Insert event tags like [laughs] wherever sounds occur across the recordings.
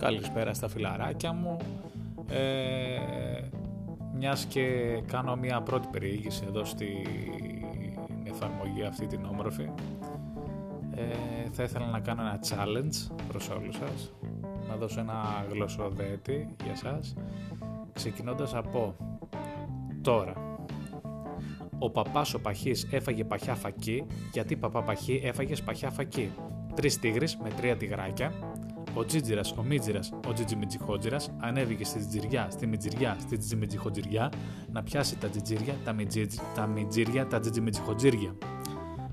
Καλησπέρα στα φιλαράκια μου. Ε, μιας και κάνω μια πρώτη περιήγηση εδώ στην εφαρμογή αυτή την όμορφη ε, θα ήθελα να κάνω ένα challenge προς όλους σας. Να δώσω ένα γλωσσοδέτη για σας ξεκινώντας από τώρα. Ο παπάς ο παχής έφαγε παχιά φακή γιατί παπά παχή έφαγες παχιά φακή. Τρεις τίγρεις με τρία τυγράκια ο Τζίτζιρας, ο Μίτζιρας, ο Τζιτζιμιτζιχότζιρας ανέβηκε στη τζιτζιριά, στη Μιτζιριά, στη Τζιτζιμιτζιχότζιριά να πιάσει τα τζιτζίρια, τα, τα Μιτζίρια, τα Τζιτζιμιτζιχότζιρια.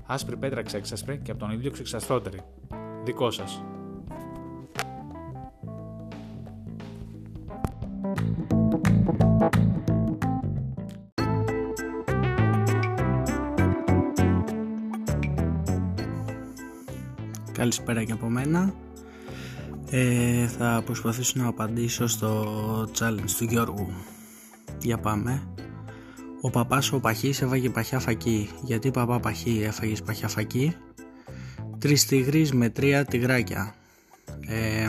Άσπρη πέτρα ξέξασπρη και από τον ήλιο ξεξαστρότερη. Δικό σας. Καλησπέρα και από μένα. Ε, θα προσπαθήσω να απαντήσω στο challenge του Γιώργου. Για πάμε. Ο παπάς ο Παχής έφαγε παχιά φακή. Γιατί παπά Παχή έφαγες παχιά φακή; Τρεις τυγρείς με τρία τυγράκια. Ε,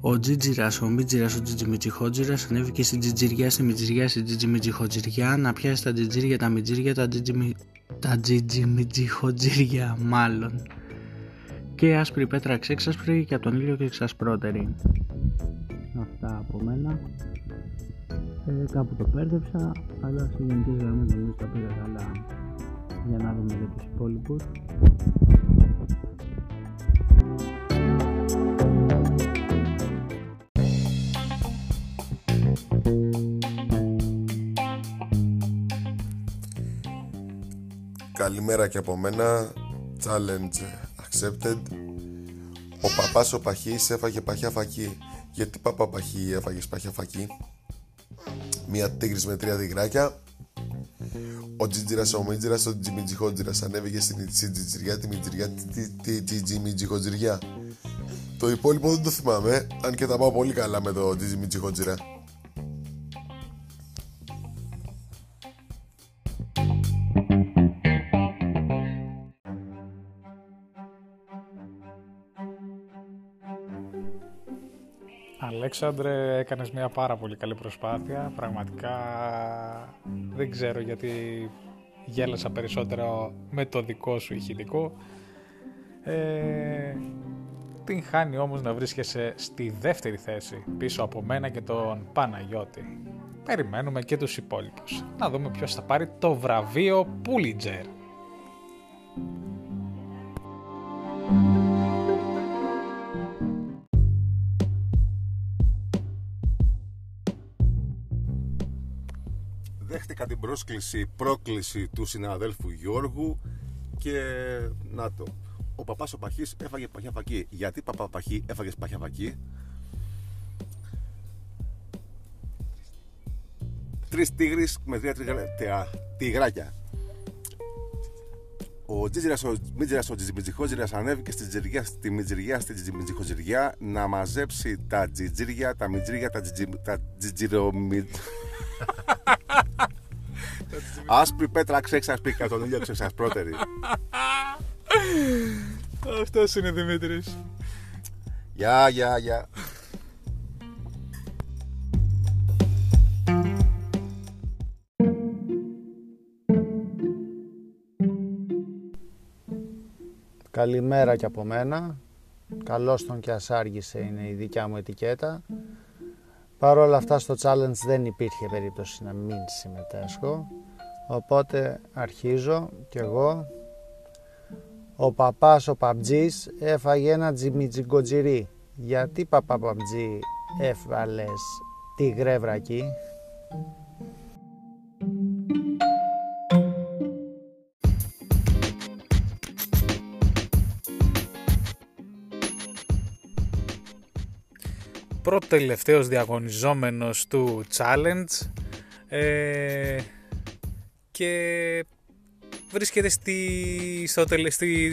ο Τζίτζιρας, ο Μίτζιρας, ο Τζιτζιμιτζιχότζιρας ανέβηκε στην Τζιτζιριά, στη Μιτζιριά, στη Τζιτζιμιτζιχότζιριά να πιάσει τα Τζιτζίρια, τα Μιτζίρια, τα, τζιτζιμι... τα Τζιτζιμιτζιχότζιρια μάλλον και άσπρη πέτρα ξέξασπρη και από τον ήλιο και εξασπρότερη. Αυτά από μένα. Ε, κάπου το πέρδεψα, αλλά σε γενικές γραμμές νομίζω τα πήγα καλά για να δούμε για τους υπόλοιπους. Καλημέρα και από μένα. Challenge accepted. Ο παπάς ο Παχής έφαγε παχιά φακή. Γιατί παπά Παχή έφαγες παχιά φακή; Μία τίγρης με τρία διγράκια. Ο Τζιτζιράς ο Μίτζιρας ο Τζιμιτζιχότζιρας ανέβηκε στην Τζιτζιριά τη Μιτζιριά τη Τζιμιτζιχότζιριά. Το υπόλοιπο δεν το θυμάμαι, αν και τα πάω πολύ καλά με το Τζιμιτζιχότζιρα. Αλέξανδρε, έκανες μια πάρα πολύ καλή προσπάθεια. Πραγματικά δεν ξέρω γιατί γέλασα περισσότερο με το δικό σου ηχητικό. Ε, την χάνει όμως να βρίσκεσαι στη δεύτερη θέση πίσω από μένα και τον Παναγιώτη. Περιμένουμε και τους υπόλοιπους. Να δούμε ποιος θα πάρει το βραβείο Pulitzer. Δέχτηκα την πρόσκληση, πρόκληση του συναδέλφου Γιώργου και να το. Ο παπάς ο Παχής έφαγε παχιά φακή. Γιατί παπά Παχή έφαγες παχιά φακή. Τρεις τίγρεις με τρία τυγράκια. Ο Τζίτζιρα, ο Μίτζιρα, ο Τζιτζιμιτζιχόζιρα ανέβηκε στη Τζιριά, στη Μιτζιριά, στη Τζιτζιμιτζιχόζιριά να μαζέψει τα τζιτζίρια, τα μιτζίρια, τα, τζιτζι, τα [laughs] Άσπρη πέτρα ξέξασπη κατά τον ήλιο ξεξασπρότερη. Αυτός είναι Δημήτρης. Γεια, γεια, γεια. Καλημέρα και από μένα. Καλώς τον και ασάργησε είναι η δικιά μου ετικέτα. Παρ' όλα αυτά στο challenge δεν υπήρχε περίπτωση να μην συμμετέσχω. Οπότε αρχίζω κι εγώ. Ο παπάς ο παπτζής έφαγε ένα τζιμιτζιγκοτζιρί. Γιατί παπά παπτζή έβαλες τη γρέβρα εκεί; πρώτο τελευταίος διαγωνιζόμενος του challenge ε, και βρίσκεται στη, στο,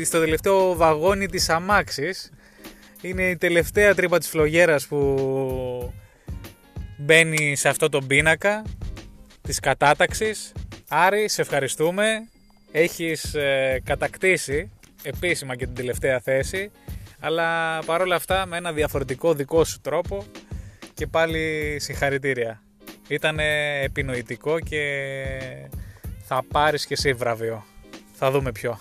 στο τελευταίο βαγόνι της αμάξης. Είναι η τελευταία τρύπα της φλογέρας που μπαίνει σε αυτό το πίνακα της κατάταξης. Άρη σε ευχαριστούμε. Έχεις ε, κατακτήσει επίσημα και την τελευταία θέση Αλλά παρόλα αυτά με ένα διαφορετικό δικό σου τρόπο και πάλι συγχαρητήρια. Ήταν επινοητικό και θα πάρεις και εσύ βραβείο. Θα δούμε ποιο.